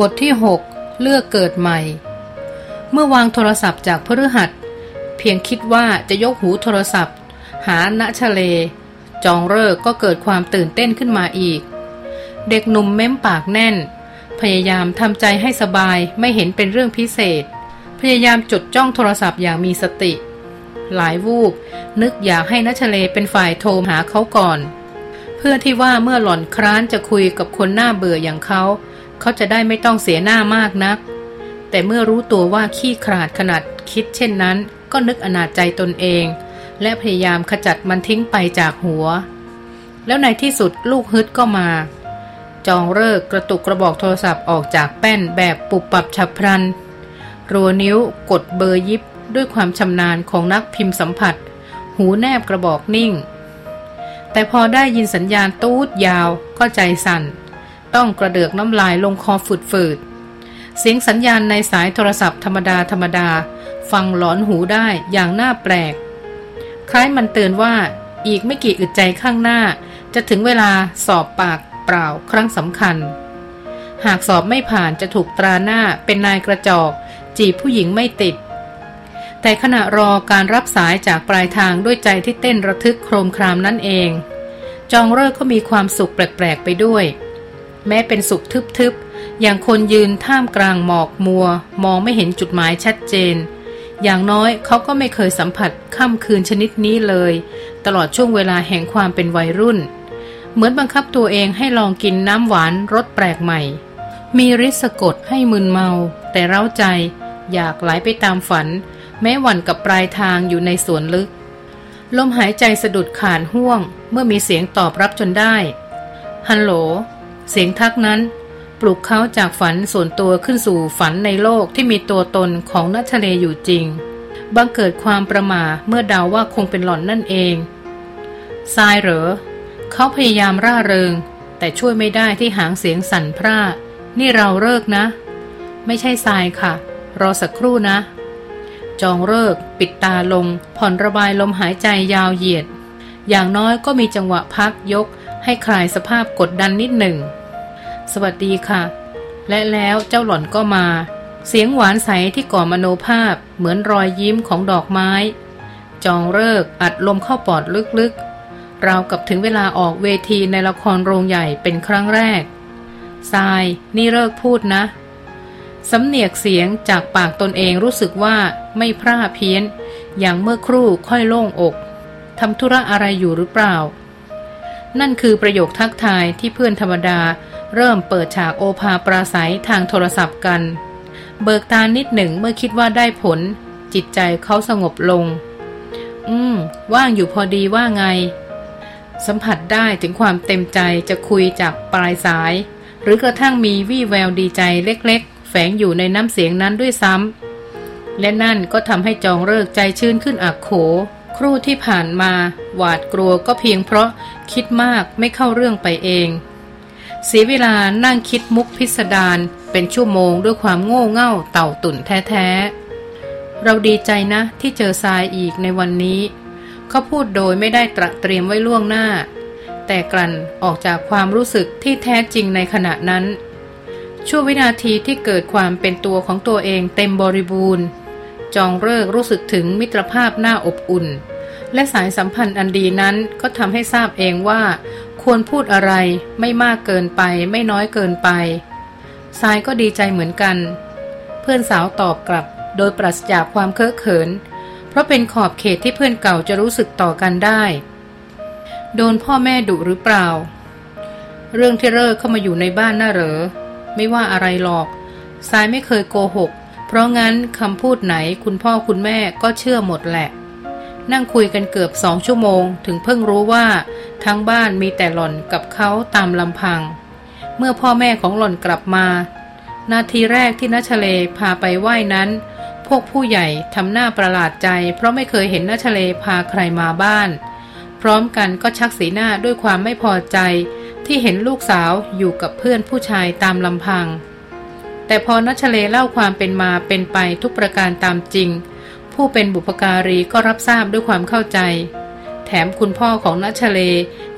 บทที่ 6 เลือกเกิดใหม่ เมื่อวางโทรศัพท์จากพฤหัส เพียงคิดว่าจะยกหูโทรศัพท์ หาณชะเล จองเลิกก็เกิดความตื่นเต้นขึ้นมาอีก เด็กหนุ่มเม้มปากแน่น พยายามทำใจให้สบายไม่เห็นเป็นเรื่องพิเศษ พยายามจดจ้องโทรศัพท์อย่างมีสติ หลายวูบนึกอยากให้นัชเลเป็นฝ่ายโทรหาเขาก่อน เพื่อที่ว่าเมื่อหล่อนคร้านจะคุยกับคนหน้าเบื่ออย่างเขา เขาจะได้ไม่ต้องเสียหน้ามากนัก แต่เมื่อรู้ตัวว่าขี้ขลาดขนาดคิดเช่นนั้น ก็นึกอนาจใจตนเอง และพยายามขจัดมันทิ้งไปจากหัว แล้วในที่สุดลูกฮึดก็มา จองเลิกกระตุกกระบอกโทรศัพท์ออกจากแป้นแบบปุบปับฉับพลัน รัวนิ้วกดเบอร์ยิบด้วยความชำนาญของนักพิมพ์สัมผัส หูแนบกระบอกนิ่ง แต่พอได้ยินสัญญาณตูดยาวก็ใจสั่น ต้องกระเดือกน้ำลายลงคอฝืดๆเสียงสัญญาณในสายโทรศัพท์ธรรมดาธรรมดา ฟังหลอนหูได้อย่างน่าแปลก คล้ายมันเตือนว่าอีกไม่กี่อึดใจข้างหน้า จะถึงเวลาสอบปากเปล่าครั้งสำคัญ หากสอบไม่ผ่านจะถูกตราหน้าเป็นนายกระจอก จีบผู้หญิงไม่ติด แต่ขณะรอการรับสายจากปลายทางด้วยใจที่เต้นระทึกโครมครามนั่นเอง จองเลิกก็มีความสุขแปลกๆไปด้วย แม้เป็นสุขทึบๆ อย่างคนยืนท่ามกลางหมอกมัว มองไม่เห็นจุดหมายชัดเจน อย่างน้อยเขาก็ไม่เคยสัมผัสค่ำคืนชนิดนี้เลย ตลอดช่วงเวลาแห่งความเป็นวัยรุ่น เหมือนบังคับตัวเองให้ลองกินน้ำหวานรสแปลกใหม่ มีริสกดให้มึนเมา แต่เร้าใจ อยากไหลไปตามฝัน แม้หวันกับปลายทางอยู่ในสวนลึกลมหายใจสะดุดขาดห่วง เมื่อมีเสียงตอบรับจนได้ ฮัลโหล เสียงทักนั้นปลุกเขาจากฝันส่วนตัวขึ้นสู่ฝันในโลกที่มีตัวตนของนัชเลอยู่จริง บังเกิดความประมาเมื่อเดาว่าคงเป็นหล่อนนั่นเองทรายเหรอ เขาพยายามร่าเริง แต่ช่วยไม่ได้ที่หางเสียงสั่นพร่า นี่เราเลิกนะ ไม่ใช่ทรายค่ะ รอสักครู่นะ จองเลิก ปิดตาลง ผ่อนระบายลมหายใจยาวเหยียด อย่างน้อยก็มีจังหวะพักยก ให้คลายสภาพกดดันนิดหนึ่ง สวัสดีค่ะ และแล้วเจ้าหล่อนก็มา เสียงหวานใสที่ก่อมโนภาพเหมือนรอยยิ้มของดอกไม้ จองเลิกอัดลมเข้าปอดลึกๆ ราวกับถึงเวลาออกเวทีในละครโรงใหญ่เป็นครั้งแรกทรายนี่เลิกพูดนะสำเนียกเสียงจากปากตนเองรู้สึกว่าไม่พร่าเพี้ยน อย่างเมื่อครู่ค่อยโล่งอกทำธุระอะไรอยู่หรือเปล่า นั่นคือประโยคทักทายที่เพื่อนธรรมดา เริ่มเปิดฉากโอภาปราศัยทางโทรศัพท์กัน เบิกตานิดหนึ่งเมื่อคิดว่าได้ผล จิตใจเขาสงบลง อืม ว่างอยู่พอดีว่าไง สัมผัสได้ถึงความเต็มใจจะคุยจากปลายสาย หรือกระทั่งมีวี่แววดีใจเล็กๆ แฝงอยู่ในน้ำเสียงนั้นด้วยซ้ำและนั่นก็ทำให้จองเลิกใจชื่นขึ้นอักโข รู่ที่ผ่านมา หวาดกลัวก็เพียงเพราะคิดมากไม่เข้าเรื่องไปเองเสียเวลานั่งคิดมุกพิสดารเป็นชั่วโมงด้วยความโง่เง่าเต่าตุ่นแท้ๆ เราดีใจนะที่เจอทรายอีกในวันนี้ เขาพูดโดยไม่ได้ตระเตรียมไว้ล่วงหน้า แต่กลั่นออกจากความรู้สึกที่แท้จริงในขณะนั้น ชั่ววินาทีที่เกิดความเป็นตัวของตัวเองเต็มบริบูรณ์ จองเลิกรู้สึกถึงมิตรภาพหน่าอบอุ่น และสายสัมพันธ์อันดีนั้นก็ทำให้ทราบเองว่า ควรพูดอะไรไม่มากเกินไปไม่น้อยเกินไปทรายก็ดีใจเหมือนกัน เพื่อนสาวตอบกลับ โดยปราศจากความเคอะเขิน เพราะเป็นขอบเขตที่เพื่อนเก่าจะรู้สึกต่อกันได้ โดนพ่อแม่ดุหรือเปล่า เรื่องที่เลิกเข้ามาอยู่ในบ้านน่าเหรอ ไม่ว่าอะไรหรอกทรายไม่เคยโกหก เพราะงั้นคำพูดไหนคุณพ่อคุณแม่ก็เชื่อหมดแหละ นั่งคุยกันเกือบสองชั่วโมง ถึงเพิ่งรู้ว่า ทั้งบ้านมีแต่หล่อนกับเขาตามลำพัง เมื่อพ่อแม่ของหล่อนกลับมา นาทีแรกที่นัชเลพาไปไหว้นั้น พวกผู้ใหญ่ทำหน้าประหลาดใจ เพราะไม่เคยเห็นนัชเลพาใครมาบ้าน พร้อมกันก็ชักสีหน้าด้วยความไม่พอใจ ที่เห็นลูกสาวอยู่กับเพื่อนผู้ชายตามลำพัง แต่พอนัชเลเล่าความเป็นมาเป็นไปทุกประการตามจริง ผู้เป็นบุพการีก็รับทราบด้วยความเข้าใจ แถมคุณพ่อของนัชเล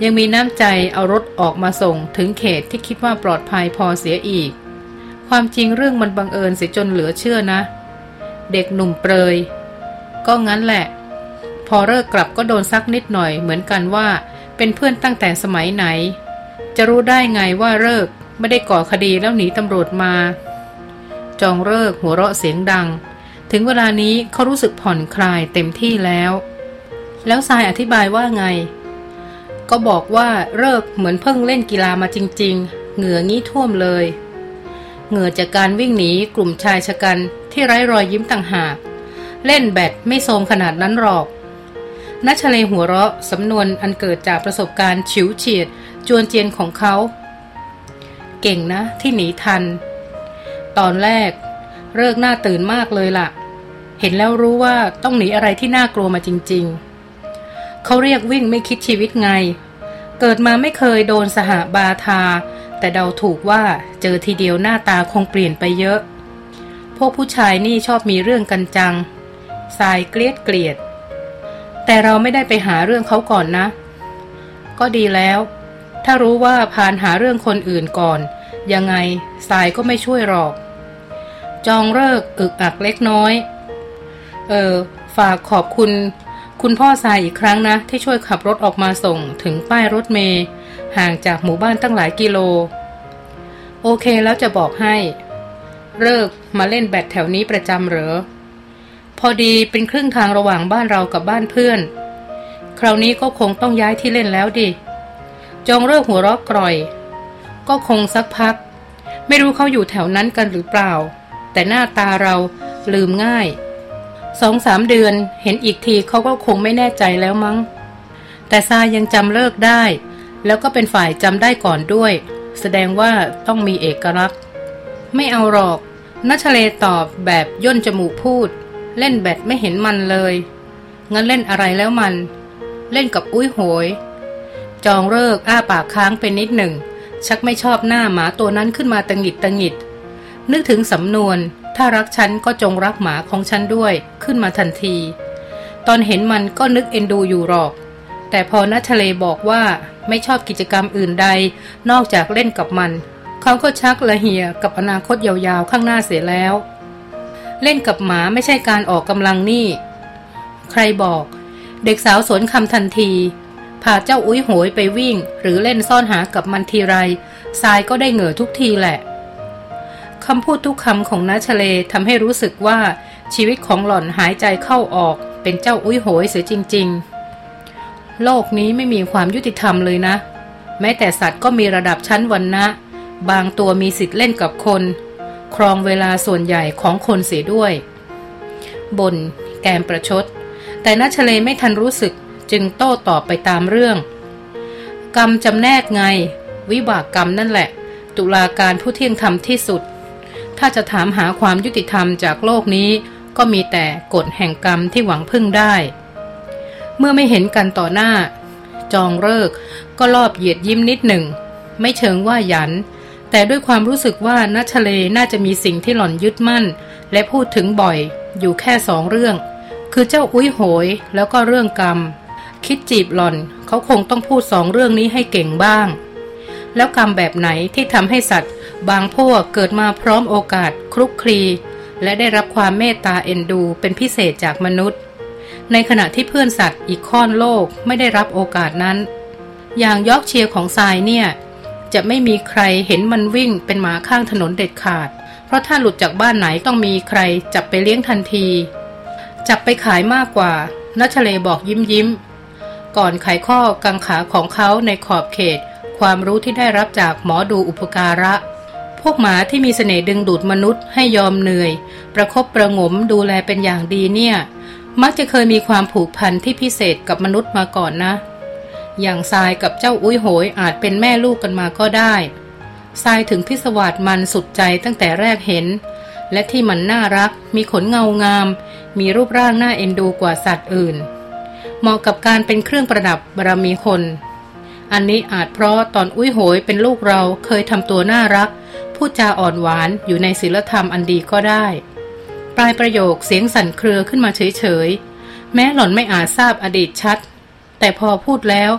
ยังมีน้ำใจเอารถออกมาส่งถึงเขตที่คิดว่าปลอดภัยพอเสียอีก ความจริงเรื่องมันบังเอิญเสียจนเหลือเชื่อนะ เด็กหนุ่มเปรย ก็งั้นแหละ พอเลิกกลับก็โดนซักนิดหน่อยเหมือนกันว่า เป็นเพื่อนตั้งแต่สมัยไหน จะรู้ได้ไงว่าเลิกไม่ได้ก่อคดีแล้วหนีตำรวจมา จองเลิกหัวเราะเสียงดัง ถึงเวลานี้เขารู้สึกผ่อนคลายเต็มที่แล้ว แล้วทรายอธิบายว่าไง ก็บอกว่าเลิกเหมือนเพิ่งเล่นกีฬามาจริง ๆ เหงื่องี้ท่วมเลย เหงื่อจากการวิ่งหนีกลุ่มชายชะกันที่ไร้รอยยิ้มต่างหาก เล่นแบดไม่โทมขนาดนั้นหรอกนัชเลหัวเราะสำนวนอันเกิดจากประสบการณ์ฉิวเฉียด จวนเจียนของเขา เก่งนะที่หนีทัน ตอนแรกเลิกหน้าตื่นมากเลยล่ะ เห็นแล้วรู้ว่าต้องหนีอะไรที่น่ากลัวมาจริง ๆ เขาเรียกวิ่งไม่คิดชีวิตไง เกิดมาไม่เคยโดนสหบาทา แต่เดาถูกว่าเจอทีเดียวหน้าตาคงเปลี่ยนไปเยอะ พวกผู้ชายนี่ชอบมีเรื่องกันจังสายเกลียดเกลียด แต่เราไม่ได้ไปหาเรื่องเขาก่อนนะ ก็ดีแล้ว ถ้ารู้ว่าพานหาเรื่องคนอื่นก่อน ยังไงสายก็ไม่ช่วยหรอก จองเลิกอึกอักเล็กน้อย เออฝากขอบคุณ คุณพ่อสายอีกครั้งนะ ที่ช่วยขับรถออกมาส่งถึงป้ายรถเมย์ห่างจากหมู่บ้านตั้งหลายกิโล โอเคแล้วจะบอกให้ เลิกมาเล่นแบดแถวนี้ประจำเหรอ พอดีเป็นครึ่งทางระหว่างบ้านเรากับบ้านเพื่อน คราวนี้ก็คงต้องย้ายที่เล่นแล้วดิ จองเลิกหัวเราะกร่อย ก็คงสักพัก ไม่รู้เขาอยู่แถวนั้นกันหรือเปล่า แต่หน้าตาเราลืมง่าย สองสามเดือนเห็นอีกทีเขาก็คงไม่แน่ใจแล้วมั้ง แต่ซายังจำเลิกได้ แล้วก็เป็นฝ่ายจำได้ก่อนด้วย แสดงว่าต้องมีเอกลักษณ์ ไม่เอาหรอกนัชเลตอบแบบย่นจมูกพูด เล่นแบดไม่เห็นมันเลย งั้นเล่นอะไรแล้วมัน เล่นกับอุ้ยโหย จองเลิกอ้าปากค้างเป็นนิดหนึ่ง ชักไม่ชอบหน้าหมาตัวนั้นขึ้นมาตังหิดตังหิด นึกถึงสำนวน ถ้ารักฉันก็จงรักหมาของฉันด้วยขึ้นมาทันที ตอนเห็นมันก็นึกเอ็นดูอยู่หรอก แต่พอนัทะเลบอกว่าไม่ชอบกิจกรรมอื่นใด นอกจากเล่นกับมัน เขาก็ชักละเหียกับอนาคตยาวๆข้างหน้าเสียแล้ว เล่นกับหมาไม่ใช่การออกกำลังนี่ ใครบอก เด็กสาวสวนคำทันทีพาเจ้าอุ้ยโหยไปวิ่ง หรือเล่นซ่อนหากับมันทีไรทรายก็ได้เหงื่อทุกทีแหละ คำพูดทุกคำของน้าชเลทำให้รู้สึกว่าชีวิตของหล่อนหายใจเข้าออก เป็นเจ้าอุ้ยโหยเสียจริง ๆ โลกนี้ไม่มีความยุติธรรมเลยนะ แม้แต่สัตว์ก็มีระดับชั้นวันนะ บางตัวมีสิทธิ์เล่นกับคน ครองเวลาส่วนใหญ่ของคนเสียด้วย บน แกมประชด แต่นัชเลไม่ทันรู้สึกจึงโต้ตอบไปตามเรื่อง กรรมจำแนกไง วิบากกรรมนั่นแหละ ตุลาการผู้เที่ยงธรรมที่สุด ถ้าจะถามหาความยุติธรรมจากโลกนี้ ก็มีแต่กฎแห่งกรรมที่หวังพึ่งได้ เมื่อไม่เห็นกันต่อหน้า จองเลิกก็รอบเหยียดยิ้มนิดหนึ่ง ไม่เชิงว่าหยัน แต่ด้วยความรู้สึกว่านัชเลน่าจะมีสิ่งที่หล่อนยึดมั่น และพูดถึงบ่อย อยู่แค่สองเรื่อง คือเจ้าอุ้ยโหย แล้วก็เรื่องกรรม คิดจีบหล่อน เขาคงต้องพูดสองเรื่องนี้ให้เก่งบ้าง แล้วกรรมแบบไหนที่ทำให้สัตว์ บางพวกเกิดมาพร้อมโอกาสคลุกคลี และได้รับความเมตตาเอ็นดูเป็นพิเศษจากมนุษย์ ในขณะที่เพื่อนสัตว์อีกค่อนโลกไม่ได้รับโอกาสนั้น อย่างยอกเชียร์ของทรายเนี่ยจะไม่มีใครเห็นมันวิ่งเป็นหมาข้างถนนเด็ดขาด เพราะถ้าหลุดจากบ้านไหนต้องมีใครจับไปเลี้ยงทันที จับไปขายมากกว่านัชเลบอกยิ้มยิ้ม ก่อนไขข้อกังขาของเขาในขอบเขต ความรู้ที่ได้รับจากหมอดูอุปการะ พวกหมาที่มีเสน่ห์ดึงดูดมนุษย์ให้ยอมเหนื่อย ประคบประงมดูแลเป็นอย่างดีเนี่ย มักจะเคยมีความผูกพันที่พิเศษกับมนุษย์มาก่อนนะ อย่างทรายกับเจ้าอุ้ยโหยอาจเป็นแม่ลูกกันมาก็ได้ทรายถึงพิศวาสมันสุดใจตั้งแต่แรกเห็น และที่มันน่ารัก มีขนเงางาม มีรูปร่างน่าเอ็นดูกว่าสัตว์อื่น เหมาะกับการเป็นเครื่องประดับบารมีคน อันนี้อาจเพราะตอนอุ้ยโหยเป็นลูกเราเคยทำตัวน่ารัก พูดจาอ่อนหวานอยู่ในศีลธรรมอันดีก็ได้ ปลายประโยคเสียงสั่นเครือขึ้นมาเฉยๆ แม้หล่อนไม่อาจทราบอดีตชัด แต่พอพูดแล้ว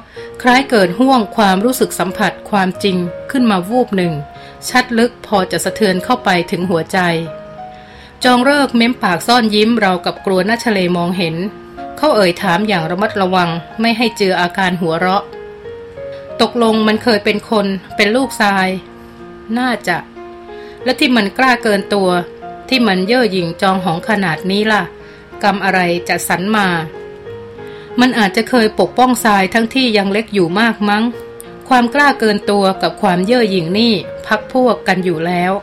คล้ายเกิดห่วงความรู้สึกสัมผัสความจริงขึ้นมาวูบหนึ่ง ชัดลึกพอจะสะเทือนเข้าไปถึงหัวใจ จองเลิกเม้มปากซ่อนยิ้มเรากับกลัวนัชเลมองเห็น เขาเอ่ยถามอย่างระมัดระวังไม่ให้เจออาการหัวเราะ ตกลงมันเคยเป็นคนเป็นลูกทราย น่าจะ และที่มันกล้าเกินตัว ที่มันเย่อหยิ่งจองหองขนาดนี้ล่ะ กรรมอะไรจะสันมา มันอาจจะเคยปกป้องทรายทั้งที่ยังเล็กอยู่มากมั้ง ความกล้าเกินตัวกับความเย่อหยิ่งนี่พักพวกกันอยู่แล้ว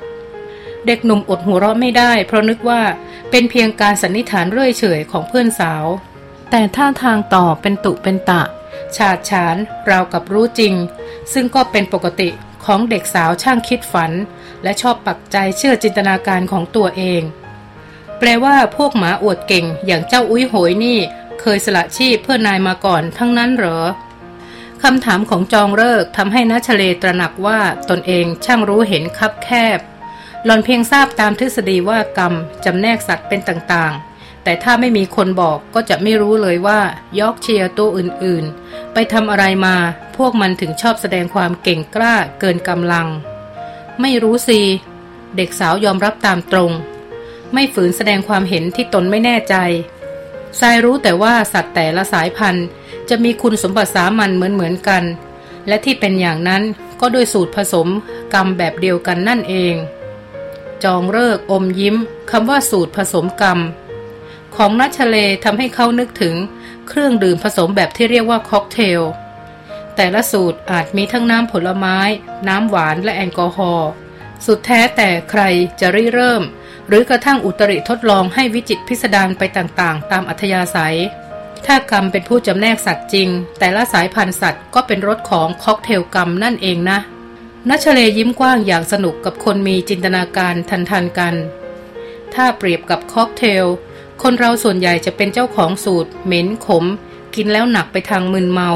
เด็กหนุ่มอดหัวเราะไม่ได้ เพราะนึกว่าเป็นเพียงการสันนิษฐานเรื่อยเฉยของเพื่อนสาว แต่ท่าทางต่อเป็นตุเป็นตะ ฉาดฉานราวกับรู้จริง ซึ่งก็เป็นปกติของเด็กสาวช่างคิดฝัน และชอบปักใจเชื่อจินตนาการของตัวเอง แปลว่าพวกหมาอวดเก่งอย่างเจ้าอุ้ยโหยนี่ เคยสละชีพเพื่อนายมาก่อนทั้งนั้นเหรอคำถามของจองเลิกทำให้นัชเลตระหนักว่าตนเองช่างรู้เห็นคับแคบหลอนเพียงทราบตามทฤษฎีว่ากรรมจำแนกสัตว์เป็นต่างๆ แต่ถ้าไม่มีคนบอกก็จะไม่รู้เลยว่ายอกเชียร์ตัวอื่นๆ ไปทำอะไรมา พวกมันถึงชอบแสดงความเก่งกล้าเกินกำลัง ไม่รู้สิ เด็กสาวยอมรับตามตรง ไม่ฝืนแสดงความเห็นที่ตนไม่แน่ใจทรายรู้แต่ว่าสัตว์แต่ละสายพันธุ์ จะมีคุณสมบัติสามัญเหมือนๆกัน และที่เป็นอย่างนั้นก็ด้วยสูตรผสมกรรมแบบเดียวกันนั่นเอง จองเลิกอมยิ้มคำว่าสูตรผสมกรรม ของนัชเลทำให้เขานึกถึงเครื่องดื่มผสมแบบที่เรียกว่าค็อกเทล แต่ละสูตรอาจมีทั้งน้ำผลไม้ น้ำหวานและแอลกอฮอล์สุดแท้แต่ใครจะริเริ่ม หรือกระทั่งอุตริทดลองให้วิจิตพิสดารไปต่างๆ ตามอัธยาศัย ถ้ากรรมเป็นผู้จำแนกสัตว์จริง แต่ละสายพันธุ์สัตว์ก็เป็นรสของค็อกเทลกรรมนั่นเองนะนัชเลยิ้มกว้างอย่างสนุกกับคนมีจินตนาการทันๆกัน ถ้าเปรียบกับค็อกเทล คนเราส่วนใหญ่จะเป็นเจ้าของสูตร เหม็นขม กินแล้วหนักไปทางมึนเมา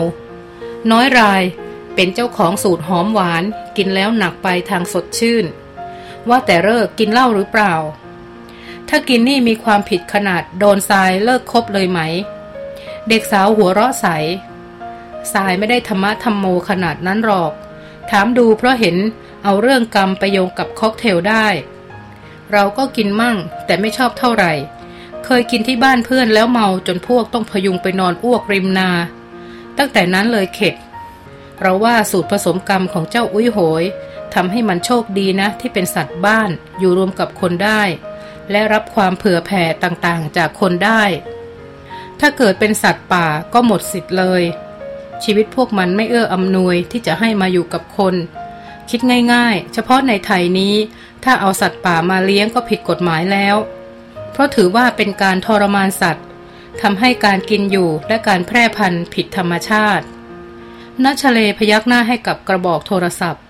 น้อยรายเป็นเจ้าของสูตรหอมหวาน กินแล้วหนักไปทางสดชื่น ว่าแต่เลิกกินเหล้าหรือเปล่า ถ้ากินนี่มีความผิดขนาดโดนทรายเลิกคบเลยไหม เด็กสาวหัวเราะใสทรายไม่ได้ธรรมะธรรมโมขนาดนั้นหรอก ถามดูเพราะเห็นเอาเรื่องกรรมไปโยงกับค็อกเทลได้ เราก็กินมั่งแต่ไม่ชอบเท่าไหร่ เคยกินที่บ้านเพื่อนแล้วเมาจนพวกต้องพยุงไปนอนอ้วกริมนา ตั้งแต่นั้นเลยเข็ด เราว่าสูตรผสมกรรมของเจ้าอุ้ยโหยทำให้มันโชคดีนะที่เป็นสัตว์บ้านอยู่รวมกับคนได้ และรับความเผื่อแผ่ต่างๆจากคนได้ ถ้าเกิดเป็นสัตว์ป่าก็หมดสิทธิ์เลย ชีวิตพวกมันไม่เอื้ออำนวยที่จะให้มาอยู่กับคน คิดง่ายๆ เฉพาะในไทยนี้ ถ้าเอาสัตว์ป่ามาเลี้ยงก็ผิดกฎหมายแล้ว เพราะถือว่าเป็นการทรมานสัตว์ทำให้การกินอยู่และการแพร่พันธุ์ผิดธรรมชาตินัชเลพยักหน้าให้กับกระบอกโทรศัพท์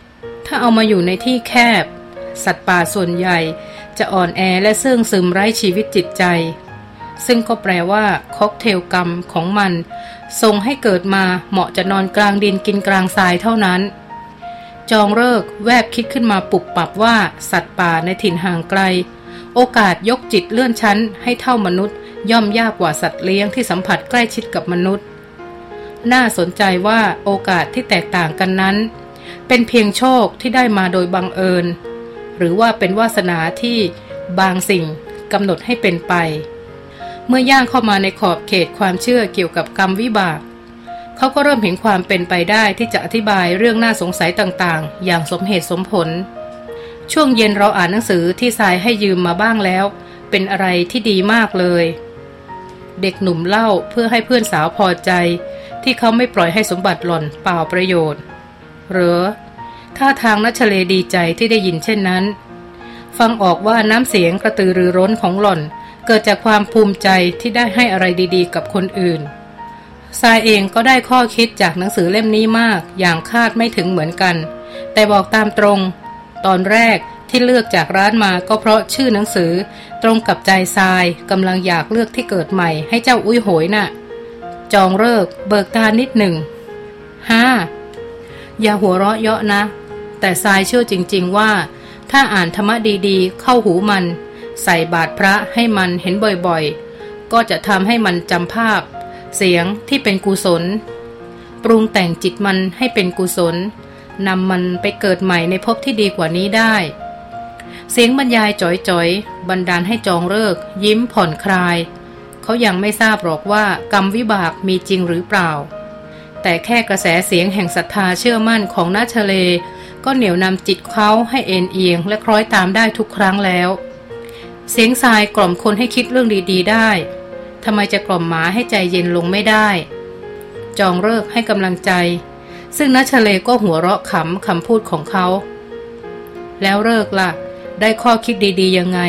ถ้าเอามาอยู่ในที่แคบ สัตว์ป่าส่วนใหญ่ จะอ่อนแอและเสื่องซึมไร้ชีวิตจิตใจ ซึ่งก็แปลว่าค็อกเทลกรรมของมันทรงให้เกิดมาเหมาะจะนอนกลางดินกินกลางทรายเท่านั้น จองเลิกแวบคิดขึ้นมาปุบปับว่าสัตว์ป่าในถิ่นห่างไกล โอกาสยกจิตเลื่อนชั้นให้เท่ามนุษย์ ย่อมยากกว่าสัตว์เลี้ยงที่สัมผัสใกล้ชิดกับมนุษย์ น่าสนใจว่าโอกาสที่แตกต่างกันนั้น เป็นเพียงโชคที่ได้มาโดยบังเอิญ หรือว่าเป็นวาสนาที่บางสิ่งกำหนดให้เป็นไป เมื่อย่างเข้ามาในขอบเขตความเชื่อเกี่ยวกับกรรมวิบากเขาก็เริ่มเห็นความเป็นไปได้ที่จะอธิบายเรื่องน่าสงสัยต่างๆ อย่างสมเหตุสมผล ช่วงเย็นเราอ่านหนังสือที่ทรายให้ยืมมาบ้างแล้ว เป็นอะไรที่ดีมากเลย เด็กหนุ่มเล่าเพื่อให้เพื่อนสาวพอใจ ที่เขาไม่ปล่อยให้สมบัติหล่นเปล่าประโยชน์ หรือท่าทางนัชเลดีใจที่ได้ยินเช่นนั้น ฟังออกว่าน้ำเสียงกระตือรือร้นของหล่อน เกิดจากความภูมิใจที่ได้ให้อะไรดีๆ กับคนอื่นทรายเองก็ได้ข้อคิดจากหนังสือเล่มนี้มากอย่างคาดไม่ถึงเหมือนกัน แต่บอกตามตรง ตอนแรกที่เลือกจากร้านมาก็เพราะชื่อหนังสือ ตรงกับใจทรายกำลังอยากเลือกที่เกิดใหม่ให้เจ้าอุ้ยโหยนะ่ะ จองเลิกเบิกตานิดหนึ่งห้าอย่าหัวเราะเยาะนะ แต่ทรายเชื่อจริง ๆว่า ถ้าอ่านธรรมะดีๆ เข้าหูมัน ใส่บาตรพระให้มันเห็นบ่อยๆ ก็จะทำให้มันจำภาพ เสียงที่เป็นกุศล ปรุงแต่งจิตมันให้เป็นกุศล นำมันไปเกิดใหม่ในภพที่ดีกว่านี้ได้ เสียงบรรยายจ่อยๆ บันดาลให้จองเลิก ยิ้มผ่อนคลาย เขายังไม่ทราบหรอกว่ากรรมวิบากมีจริงหรือเปล่า แต่แค่กระแสเสียงแห่งศรัทธาเชื่อมั่นของนาชเล ก็เหนี่ยวนำจิตเขาให้เอ็นเอียง และคล้อยตามได้ทุกครั้งแล้ว เสียงทรายกล่อมคนให้คิดเรื่องดีๆ ได้ทำไมจะกล่อมหมาให้ใจเย็นลงไม่ได้ จองเลิกให้กำลังใจ ซึ่งนัชเลก็หัวเราะขำคำพูดของเขา แล้วเลิกละ่ะ ได้ข้อคิดดีๆยังไง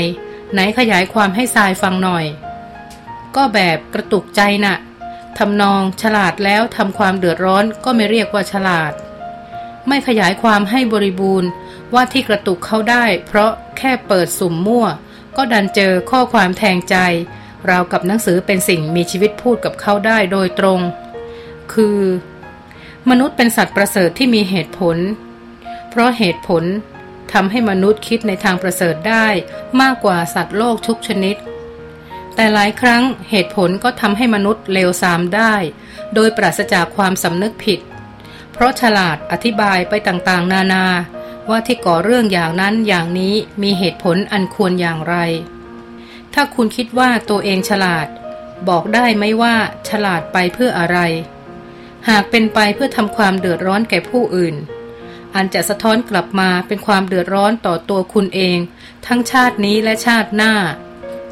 ไหนขยายความให้ทรายฟังหน่อย ก็แบบกระตุกใจนะ่ะทำนองฉลาดแล้วทำความเดือดร้อนก็ไม่เรียกว่าฉลาด ไม่ขยายความให้บริบูรณ์ว่าที่กระตุกเขาได้ เพราะแค่เปิดสุ่มมั่ว ก็ดันเจอข้อความแทงใจ ราวกับหนังสือเป็นสิ่งมีชีวิตพูดกับเขาได้โดยตรง คือ มนุษย์เป็นสัตว์ประเสริฐที่มีเหตุผล เพราะเหตุผลทำให้มนุษย์คิดในทางประเสริฐได้มากกว่าสัตว์โลกทุกชนิด แต่หลายครั้งเหตุผลก็ทำให้มนุษย์เลวทรามได้ โดยปราศจากความสำนึกผิด เพราะฉลาดอธิบายไปต่างๆ นานาว่าที่ก่อเรื่องอย่างนั้นอย่างนี้มีเหตุผลอันควรอย่างไร ถ้าคุณคิดว่าตัวเองฉลาด บอกได้ไหมว่าฉลาดไปเพื่ออะไร หากเป็นไปเพื่อทำความเดือดร้อนแก่ผู้อื่น อันจะสะท้อนกลับมาเป็นความเดือดร้อนต่อตัวคุณเอง ทั้งชาตินี้และชาติหน้า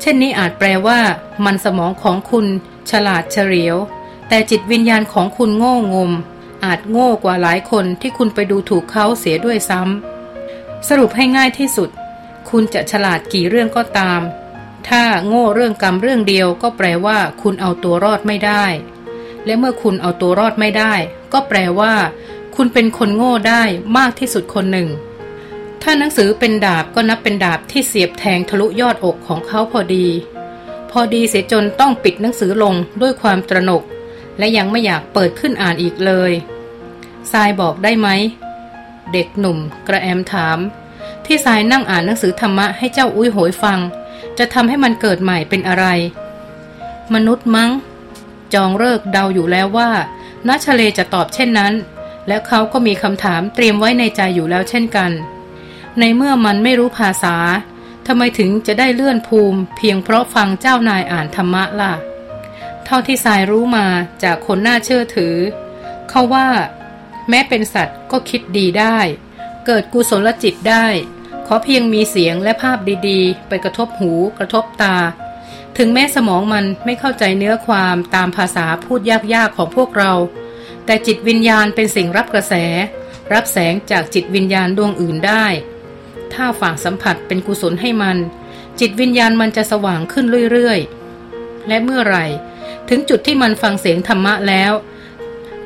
เช่นนี้อาจแปลว่า มันสมองของคุณฉลาดเฉลียว แต่จิตวิญญาณของคุณโง่งม อาจโง่กว่าหลายคนที่คุณไปดูถูกเขาเสียด้วยซ้ำสรุปให้ง่ายที่สุด คุณจะฉลาดกี่เรื่องก็ตาม ถ้าโง่เรื่องกรรมเรื่องเดียวก็แปลว่า คุณเอาตัวรอดไม่ได้ และเมื่อคุณเอาตัวรอดไม่ได้ ก็แปลว่า คุณเป็นคนโง่ได้มากที่สุดคนหนึ่ง ถ้าหนังสือเป็นดาบก็นับเป็นดาบที่เสียบแทงทะลุยอดอกของเขาพอดี พอดีเสียจนต้องปิดหนังสือลงด้วยความตระหนก และยังไม่อยากเปิดขึ้นอ่านอีกเลยทรายบอกได้ไหม เด็กหนุ่ม กระแอมถาม ที่ทรายนั่งอ่านหนังสือธรรมะให้เจ้าอุ้ยโหยฟัง จะทำให้มันเกิดใหม่เป็นอะไร มนุษย์มั้ง จองเลิกเดาอยู่แล้วว่านัชเลจะตอบเช่นนั้น และเขาก็มีคำถามเตรียมไว้ในใจอยู่แล้วเช่นกัน ในเมื่อมันไม่รู้ภาษาทำไมถึงจะได้เลื่อนภูมิ เพียงเพราะฟังเจ้านายอ่านธรรมะล่ะ เท่าที่สายรู้มาจากคนน่าเชื่อถือ เขาว่า แม้เป็นสัตว์ก็คิดดีได้ เกิดกุศลจิตได้ ขอเพียงมีเสียงและภาพดีๆ ไปกระทบหูกระทบตา ถึงแม้สมองมันไม่เข้าใจเนื้อความตามภาษาพูดยากๆของพวกเรา แต่จิตวิญญาณเป็นสิ่งรับกระแส รับแสงจากจิตวิญญาณดวงอื่นได้ ถ้าฝากสัมผัสเป็นกุศลให้มัน จิตวิญญาณมันจะสว่างขึ้นเรื่อยๆ และเมื่อไหร่ ถึงจุดที่มันฟังเสียงธรรมะแล้ว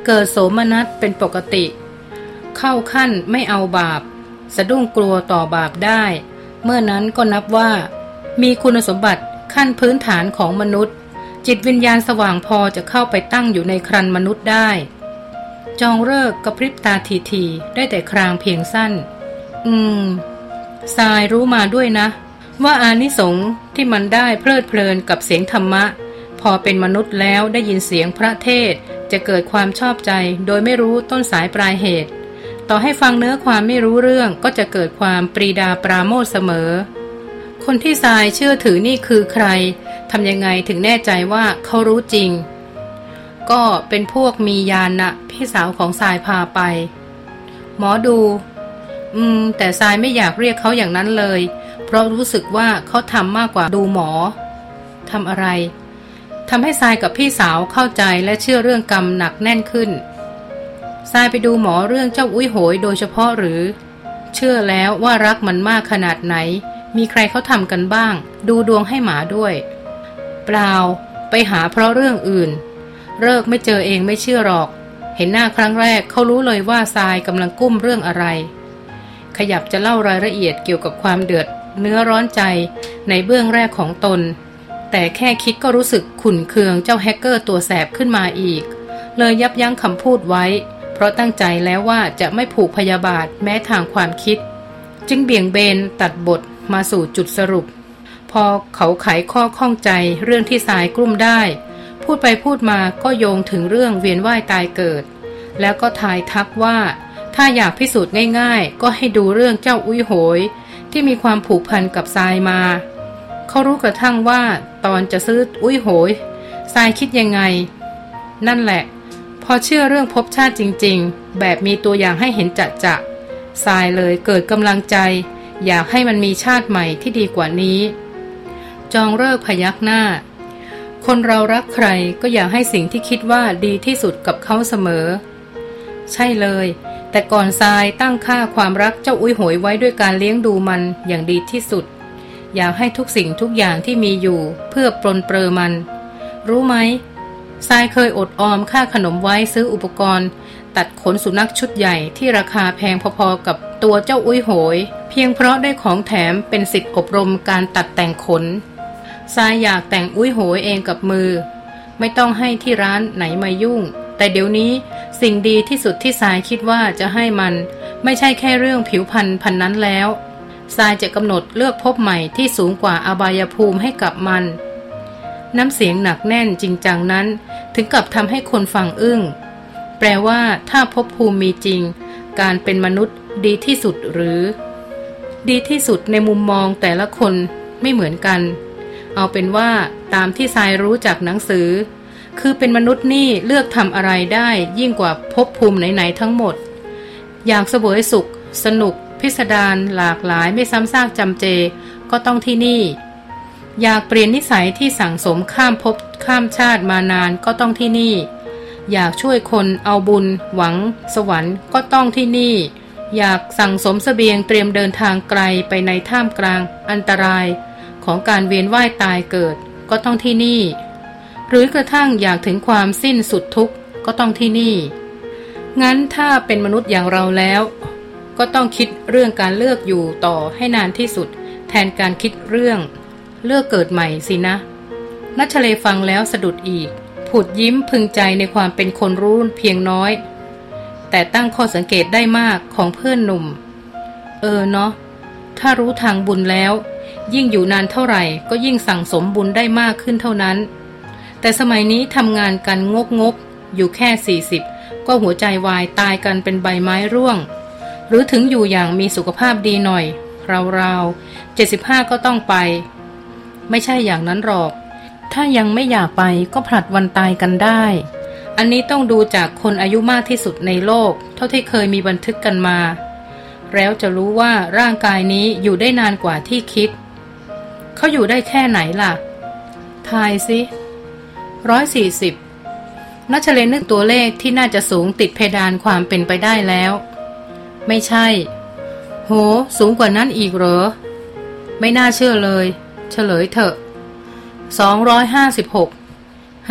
เกิดโสมนัสเป็นปกติ เข้าขั้นไม่เอาบาป สะดุ้งกลัวต่อบาปได้ เมื่อนั้นก็นับว่า มีคุณสมบัติ ขั้นพื้นฐานของมนุษย์ จิตวิญญาณสว่างพอจะเข้าไปตั้งอยู่ในครันมนุษย์ได้ จองเลิกกระพริบตาทีทีได้แต่ครางเพียงสั้น อืมทรายรู้มาด้วยนะ ว่าอานิสงส์ที่มันได้เพลิดเพลินกับเสียงธรรมะ พอเป็นมนุษย์แล้วได้ยินเสียงพระเทศจะเกิดความชอบใจโดยไม่รู้ต้นสายปลายเหตุ ต่อให้ฟังเนื้อความไม่รู้เรื่องก็จะเกิดความปรีดาปราโมทเสมอ คนที่ทรายเชื่อถือนี่คือใครทำยังไงถึงแน่ใจว่าเขารู้จริง ก็เป็นพวกมียานนะพี่สาวของทรายพาไป หมอดู อืม แต่ทรายไม่อยากเรียกเขาอย่างนั้นเลย เพราะรู้สึกว่าเขาทำมากกว่าดูหมอทำอะไรทำให้ทรายกับพี่สาวเข้าใจและเชื่อเรื่องกรรมหนักแน่นขึ้นทรายไปดูหมอเรื่องเจ้าอุ้ยโหยโดยเฉพาะหรือ เชื่อแล้วว่ารักมันมากขนาดไหน มีใครเขาทำกันบ้าง ดูดวงให้หมาด้วย เปล่า ไปหาเพราะเรื่องอื่น เลิกไม่เจอเองไม่เชื่อหรอก เห็นหน้าครั้งแรกเขารู้เลยว่าทรายกำลังกุ้มเรื่องอะไร ขยับจะเล่ารายละเอียดเกี่ยวกับความเดือด เนื้อร้อนใจในเบื้องแรกของตน แต่แค่คิดก็รู้สึกขุ่นเคืองเจ้าแฮกเกอร์ตัวแสบขึ้นมาอีก เลยยับยั้งคำพูดไว้ เพราะตั้งใจแล้วว่าจะไม่ผูกพยาบาทแม้ทางความคิด จึงเบี่ยงเบนตัดบท มาสู่จุดสรุป พอเขาไขข้อข้องใจเรื่องที่สายกลุ่มได้ พูดไปพูดมาก็โยงถึงเรื่องเวียนว่ายตายเกิด แล้วก็ทายทักว่า ถ้าอยากพิสูจน์ง่ายๆ ก็ให้ดูเรื่องเจ้าอุ้ยโหย ที่มีความผูกพันกับทรายมา เขารู้กระทั่งว่า ตอนจะซื้ออุ้ยโหยทรายคิดยังไง นั่นแหละ พอเชื่อเรื่องพบชาติจริงๆ แบบมีตัวอย่างให้เห็นจะจะทรายเลยเกิดกำลังใจ อยากให้มันมีชาติใหม่ที่ดีกว่านี้ จองเลิกพยักหน้า คนเรารักใครก็อยากให้สิ่งที่คิดว่าดีที่สุดกับเขาเสมอ ใช่เลย แต่ก่อนทรายตั้งค่าความรักเจ้าอุ้ยหวยไว้ด้วยการเลี้ยงดูมันอย่างดีที่สุด อยากให้ทุกสิ่งทุกอย่างที่มีอยู่เพื่อปลนเปลือมัน รู้ไหม ทรายเคยอดออมค่าขนมไว้ซื้ออุปกรณ์ ตัดขนสุนัขชุดใหญ่ที่ราคาแพงพอๆกับตัวเจ้าอุ้ยโหย เพียงเพราะได้ของแถมเป็นสิทธิอบรมการตัดแต่งขนทรายอยากแต่งอุ้ยโหยเองกับมือ ไม่ต้องให้ที่ร้านไหนมายุ่ง แต่เดี๋ยวนี้สิ่งดีที่สุดที่ทรายคิดว่าจะให้มัน ไม่ใช่แค่เรื่องผิวพันพันนั้นแล้วทรายจะกำหนดเลือกพบใหม่ที่สูงกว่าอบายภูมิให้กับมัน น้ำเสียงหนักแน่นจริงจังนั้น ถึงกับทำให้คนฟังอึ้ง แปลว่าถ้าพบภูมิมีจริง การเป็นมนุษย์ดีที่สุดหรือ ดีที่สุดในมุมมองแต่ละคนไม่เหมือนกัน เอาเป็นว่าตามที่ทรายรู้จากหนังสือ คือเป็นมนุษย์นี่เลือกทำอะไรได้ยิ่งกว่าพบภูมิไหนๆทั้งหมด อยากสวยสุข สนุก พิสดารหลากหลายไม่ซ้ำซากจำเจ ก็ต้องที่นี่ อยากเปลี่ยนนิสัยที่สั่งสมข้ามภพข้ามชาติมานานก็ต้องที่นี่ อยากช่วยคนเอาบุญ หวัง สวรรค์ก็ต้องที่นี่ อยากสั่งสมสเสบียงเตรียมเดินทางไกลไปในท่ามกลาง อันตราย ของการเวียนว่ายตายเกิดก็ต้องที่นี่ หรือกระทั่งอยากถึงความสิ้นสุดทุกข์ก็ต้องที่นี่ งั้นถ้าเป็นมนุษย์อย่างเราแล้ว ก็ต้องคิดเรื่องการเลือกอยู่ต่อให้นานที่สุด แทนการคิดเรื่อง เลือกเกิดใหม่สินะ นัชเลฟังแล้วสะดุดอีก ผุดยิ้มพึงใจในความเป็นคนรู้เพียงน้อย แต่ตั้งข้อสังเกตได้มากของเพื่อนหนุ่ม เออเนาะ ถ้ารู้ทางบุญแล้ว ยิ่งอยู่นานเท่าไหร่ ก็ยิ่งสั่งสมบุญได้มากขึ้นเท่านั้น แต่สมัยนี้ทำงานกันงกงกอยู่แค่ 40 ก็หัวใจวายตายกันเป็นใบไม้ร่วง หรือถึงอยู่อย่างมีสุขภาพดีหน่อยราวๆ75 ก็ต้องไป ไม่ใช่อย่างนั้นหรอก ถ้ายังไม่อยากไปก็ผลัดวันตายกันได้ อันนี้ต้องดูจากคนอายุมากที่สุดในโลก เท่าที่เคยมีบันทึกกันมา แล้วจะรู้ว่าร่างกายนี้อยู่ได้นานกว่าที่คิด เขาอยู่ได้แค่ไหนล่ะ ทายสิร้อยสี่สิบนัชเลนนึกตัวเลขที่น่าจะสูงติดเพดานความเป็นไปได้แล้ว ไม่ใช่ โห สูงกว่านั้นอีกเหรอ ไม่น่าเชื่อเลย เฉลยเถอะสองร้อยห้าสิบหก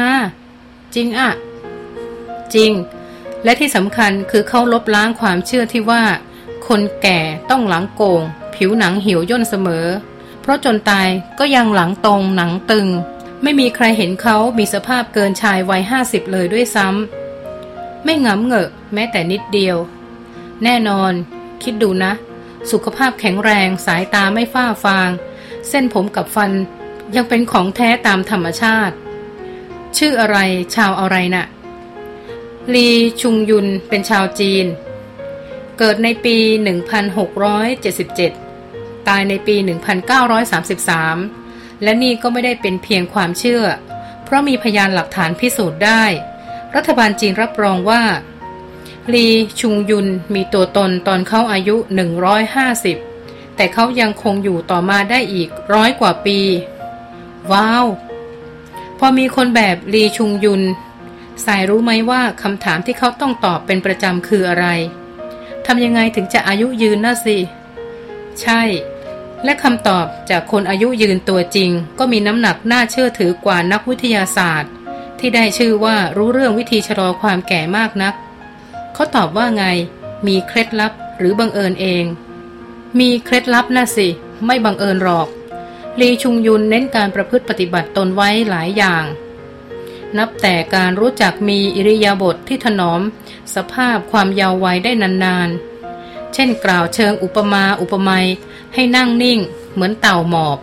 ห้าจริงอะจริง และที่สำคัญคือเขาลบล้างความเชื่อที่ว่า คนแก่ต้องหลังโกง ผิวหนังเหี่ยวย่นเสมอ เพราะจนตายก็ยังหลังตรงหนังตึง ไม่มีใครเห็นเขามีสภาพเกินชายวัยห้าสิบเลยด้วยซ้ำไม่งำเงอะแม้แต่นิดเดียว แน่นอน คิดดูนะ สุขภาพแข็งแรงสายตาไม่ฝ้าฟาง เส้นผมกับฟันยังเป็นของแท้ตามธรรมชาติ ชื่ออะไรชาวอะไรน่ะ ลีชุงยุนเป็นชาวจีน เกิดในปี 1677 ตายในปี 1933 และนี่ก็ไม่ได้เป็นเพียงความเชื่อ เพราะมีพยานหลักฐานพิสูจน์ได้ รัฐบาลจีนรับรองว่าลีชุงยุนมีตัวตนตอนเข้าอายุ 150 แต่เขายังคงอยู่ต่อมาได้อีกร้อยกว่าปี ว้าว พอมีคนแบบลีชุงยุน สายรู้ไหมว่าคำถามที่เขาต้องตอบเป็นประจำคืออะไรทำยังไงถึงจะอายุยืนน่ะสิ ใช่ และคำตอบจากคนอายุยืนตัวจริง ก็มีน้ำหนักน่าเชื่อถือกว่านักวิทยาศาสตร์ ที่ได้ชื่อว่ารู้เรื่องวิธีชะลอความแก่มากนัก เขาตอบว่าไง มีเคล็ดลับหรือบังเอิญเอง มีเคล็ดลับน่ะสิ ไม่บังเอิญหรอก ลีชุงยุนเน้นการประพฤติปฏิบัติตนไว้หลายอย่าง นับแต่การรู้จักมีอิริยาบถทที่ถนอม สภาพความยาววัยได้นานๆ เช่นกล่าวเชิงอุปมาอุปไมยให้นั่งนิ่ง เหมือนเต่าหมอบ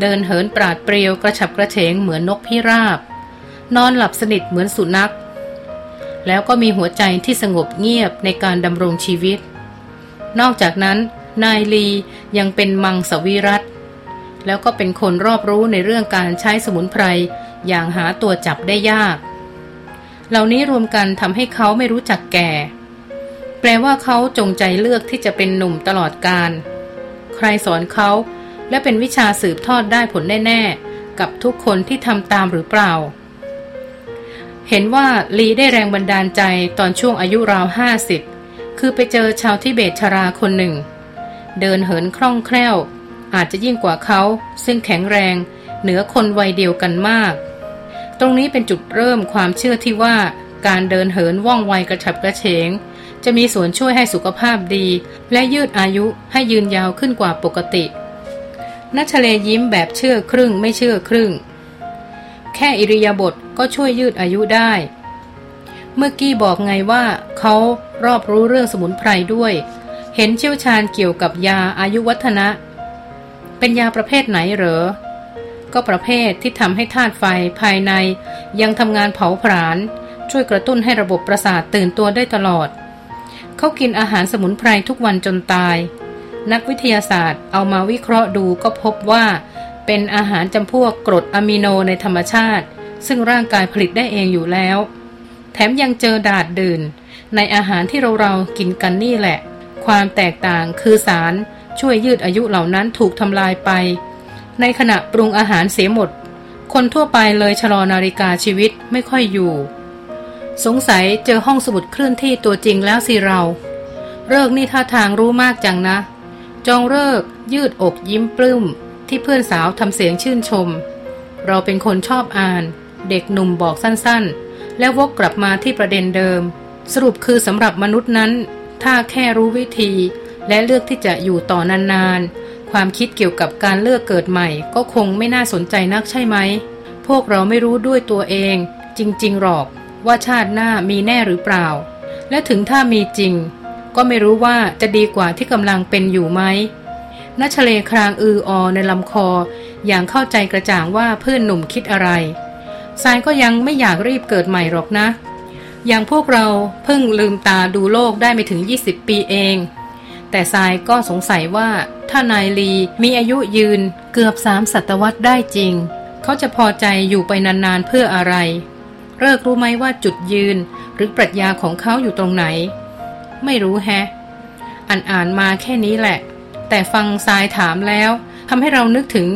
เดินเหินปราดเปรียวกระฉับกระเฉงเหมือนนกพิราบ นอนหลับสนิทเหมือนสุนัข แล้วก็มีหัวใจที่สงบเงียบในการดำรงชีวิต นอกจากนั้น นายลียังเป็นมังสวิรัตแล้วก็เป็นคนรอบรู้ในเรื่องการใช้สมุนไพรอย่างหาตัวจับได้ยาก เหล่านี้รวมกันทำให้เขาไม่รู้จักแก่ แปลว่าเขาจงใจเลือกที่จะเป็นหนุ่มตลอดการ ใครสอนเขาและเป็นวิชาสืบทอดได้ผลแน่ ๆ กับทุกคนที่ทำตามหรือเปล่า เห็นว่าลีได้แรงบันดาลใจตอนช่วงอายุราวห้าสิบคือไปเจอชาวทิเบตชราคนหนึ่ง เดินเหินคล่องแคล่ว อาจจะยิ่งกว่าเขา ซึ่งแข็งแรง เหนือคนวัยเดียวกันมาก ตรงนี้เป็นจุดเริ่มความเชื่อที่ว่าการเดินเหินว่องไวกระฉับกระเฉง จะมีส่วนช่วยให้สุขภาพดี และยืดอายุให้ยืนยาวขึ้นกว่าปกตินัชเลยิ้มแบบเชื่อครึ่งไม่เชื่อครึ่ง แค่อิริยาบถก็ช่วยยืดอายุได้ เมื่อกี้บอกไงว่าเขารอบรู้เรื่องสมุนไพรด้วย เห็นเชี่ยวชาญเกี่ยวกับยาอายุวัฒนะ เป็นยาประเภทไหนเหรอ ก็ประเภทที่ทำให้ธาตุไฟภายในยังทำงานเผาผลาญ ช่วยกระตุ้นให้ระบบประสาทตื่นตัวได้ตลอด เขากินอาหารสมุนไพรทุกวันจนตาย นักวิทยาศาสตร์เอามาวิเคราะห์ดูก็พบว่า เป็นอาหารจำพวกกรดอะมิโนในธรรมชาติ ซึ่งร่างกายผลิตได้เองอยู่แล้ว แถมยังเจอดาดดื่น ในอาหารที่เราเรากินกันนี่แหละ ความแตกต่างคือสารช่วยยืดอายุเหล่านั้นถูกทำลายไป ในขณะปรุงอาหารเสียหมด คนทั่วไปเลยชะลอนาฬิกาชีวิตไม่ค่อยอยู่ สงสัยเจอห้องสมุดเคลื่อนที่ตัวจริงแล้วสิเรา เลิกนี่ท่าทางรู้มากจังนะ จองเลิกยืดอกยิ้มปลื้ม ที่เพื่อนสาวทำเสียงชื่นชม เราเป็นคนชอบอ่าน เด็กหนุ่มบอกสั้นๆ แล้ววกกลับมาที่ประเด็นเดิม สรุปคือสำหรับมนุษย์นั้น ถ้าแค่รู้วิธี และเลือกที่จะอยู่ต่อนานๆ ความคิดเกี่ยวกับการเลือกเกิดใหม่ ก็คงไม่น่าสนใจนักใช่ไหม พวกเราไม่รู้ด้วยตัวเอง จริงๆหรอก ว่าชาติหน้ามีแน่หรือเปล่า และถึงถ้ามีจริง ก็ไม่รู้ว่าจะดีกว่าที่กำลังเป็นอยู่ไหมนัชเลครางอืออในลำคอ อย่างเข้าใจกระจ่างว่าเพื่อนหนุ่มคิดอะไรสายก็ยังไม่อยากรีบเกิดใหม่หรอกนะ อย่างพวกเราเพิ่งลืมตาดูโลกได้ไม่ถึง 20 ปีเอง แต่ทรายก็สงสัยว่าถ้านายลีมีอายุยืนเกือบสามศตวรรษได้จริง เขาจะพอใจอยู่ไปนานๆเพื่ออะไร เลิกรู้ไหมว่าจุดยืนหรือปรัชญาของเขาอยู่ตรงไหน ไม่รู้แฮะอ่านอ่านมาแค่นี้แหละ แต่ฟังทรายถามแล้วทำให้เรานึกถึง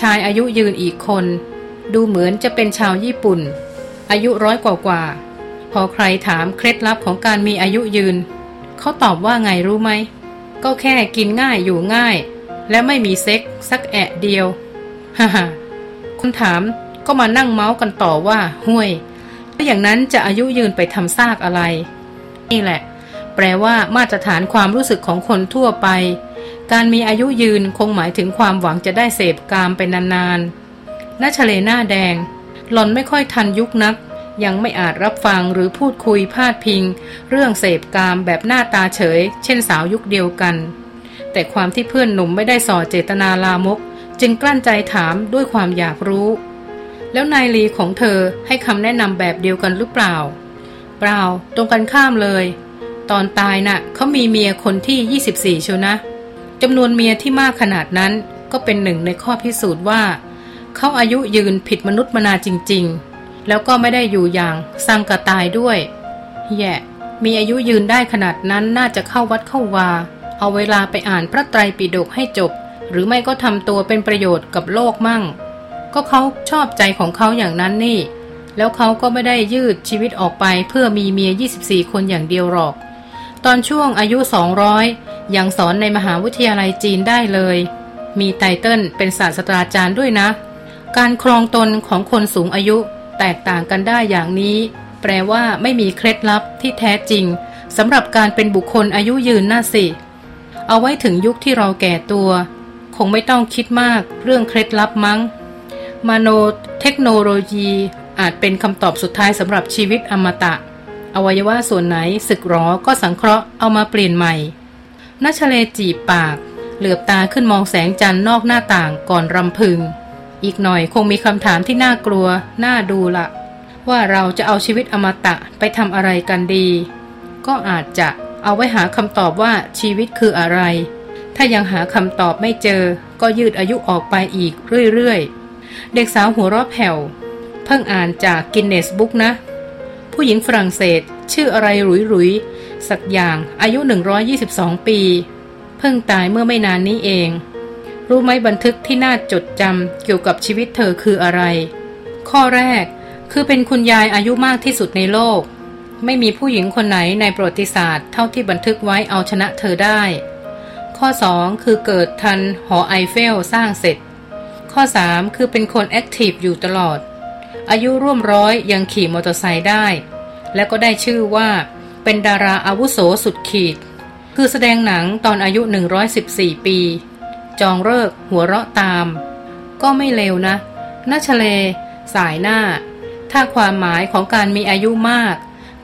ชายอายุยืนอีกคน ดูเหมือนจะเป็นชาวญี่ปุ่น อายุร้อยกว่ากว่า พอใครถามเคล็ดลับของการมีอายุยืน เขาตอบว่าไงรู้ไหม ก็แค่กินง่ายอยู่ง่าย และไม่มีเซ็กสักแอะเดียวฮ่าฮ่าคุณถามก็มานั่งเมาส์กันต่อว่าห่วยถ้าอย่างนั้นจะอายุยืนไปทำซากอะไร นี่แหละ แปลว่ามาตรฐานความรู้สึกของคนทั่วไป การมีอายุยืนคงหมายถึงความหวังจะได้เสพกามไปนานๆนัชเลหน้าแดง หล่อนไม่ค่อยทันยุคนัก ยังไม่อาจรับฟังหรือพูดคุยพาดพิง เรื่องเสพกามแบบหน้าตาเฉย เช่นสาวยุคเดียวกัน แต่ความที่เพื่อนหนุ่มไม่ได้ส่อเจตนาลามก จึงกลั้นใจถามด้วยความอยากรู้ แล้วนายลีของเธอให้คำแนะนำแบบเดียวกันหรือเปล่า เปล่า ตรงกันข้ามเลย ตอนตายนะ่ะเขามีเมียคนที่ 24ชัวนะจำนวนเมียที่มากขนาดนั้นก็เป็นหนึ่งในข้อพิสูจน์ว่า เขาอายุยืนผิดมนุษย์มนาจริง ๆ แล้วก็ไม่ได้อยู่อย่างสังกะตายด้วย แย่ มีอายุยืนได้ขนาดนั้นน่าจะเข้าวัดเข้าวา เอาเวลาไปอ่านพระไตรปิฎกให้จบ หรือไม่ก็ทำตัวเป็นประโยชน์กับโลกมั่ง ก็เขาชอบใจของเขาอย่างนั้นนี่ แล้วเขาก็ไม่ได้ยืดชีวิตออกไปเพื่อมีเมีย 24 คนอย่างเดียวหรอก ตอนช่วงอายุ 200 ยังสอนในมหาวิทยาลัยจีนได้เลย มีไตเติ้ลเป็นศาสตราจารย์ด้วยนะ การครองตนของคนสูงอายุ แตกต่างกันได้อย่างนี้ แปลว่าไม่มีเคล็ดลับที่แท้จริงสำหรับการเป็นบุคคลอายุยืนน่าสิ เอาไว้ถึงยุคที่เราแก่ตัว คงไม่ต้องคิดมากเรื่องเคล็ดลับมั้งมาโนเทคโนโลยี อาจเป็นคำตอบสุดท้ายสำหรับชีวิตอมตะ อวัยวะส่วนไหนสึกหรอก็สังเคราะห์เอามาเปลี่ยนใหม่นัชเลจีบปาก เหลือบตาขึ้นมองแสงจันทร์นอกหน้าต่างก่อนรำพึง อีกหน่อยคงมีคำถามที่น่ากลัว น่าดูละว่าเราจะเอาชีวิตอมตะไปทำอะไรกันดี ก็อาจจะเอาไว้หาคำตอบว่าชีวิตคืออะไร ถ้ายังหาคำตอบไม่เจอ ก็ยืดอายุออกไปอีกเรื่อยๆ เด็กสาวหัวราะแผ่ว เพิ่งอ่านจากกินเนสบุ๊กนะ ผู้หญิงฝรั่งเศสชื่ออะไรหรุยหรุยสักอย่างอายุ 122 ปี เพิ่งตายเมื่อไม่นานนี้เอง รู้ไหมบันทึกที่น่าจดจำเกี่ยวกับชีวิตเธอคืออะไร ข้อแรกคือเป็นคุณยายอายุมากที่สุดในโลก ไม่มีผู้หญิงคนไหนในประวัติศาสตร์ เท่าที่บันทึกไว้เอาชนะเธอได้ ข้อ 2 คือเกิดทันหอไอเฟลสร้างเสร็จ ข้อ 3 คือเป็นคน active อยู่ตลอด อายุร่วมร้อยยังขี่มอเตอร์ไซค์ได้ และก็ได้ชื่อว่าเป็นดาราอาวุโสสุดขีด คือแสดงหนังตอนอายุ 114 ปี จองเลิกหัวเราะตาม ก็ไม่เลวนะนาชเล สายหน้า ถ้าความหมายของการมีอายุมาก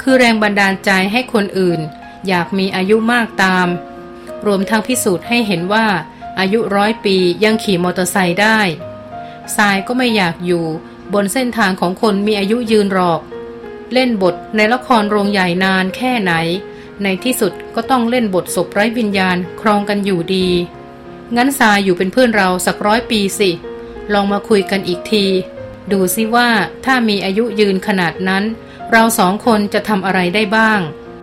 คือแรงบันดาลใจให้คนอื่น อยากมีอายุมากตาม รวมทั้งพิสูจน์ให้เห็นว่า อายุร้อยปียังขี่มอเตอร์ไซค์ได้ สายก็ไม่อยากอยู่บนเส้นทางของคนมีอายุยืนหรอก เล่นบทในละครโรงใหญ่นานแค่ไหน ในที่สุดก็ต้องเล่นบทศพไร้วิญญาณครองกันอยู่ดี งั้นสายอยู่เป็นเพื่อนเราสักร้อยปีสิ ลองมาคุยกันอีกที ดูซิว่าถ้ามีอายุยืนขนาดนั้น เราสองคนจะทำอะไรได้บ้าง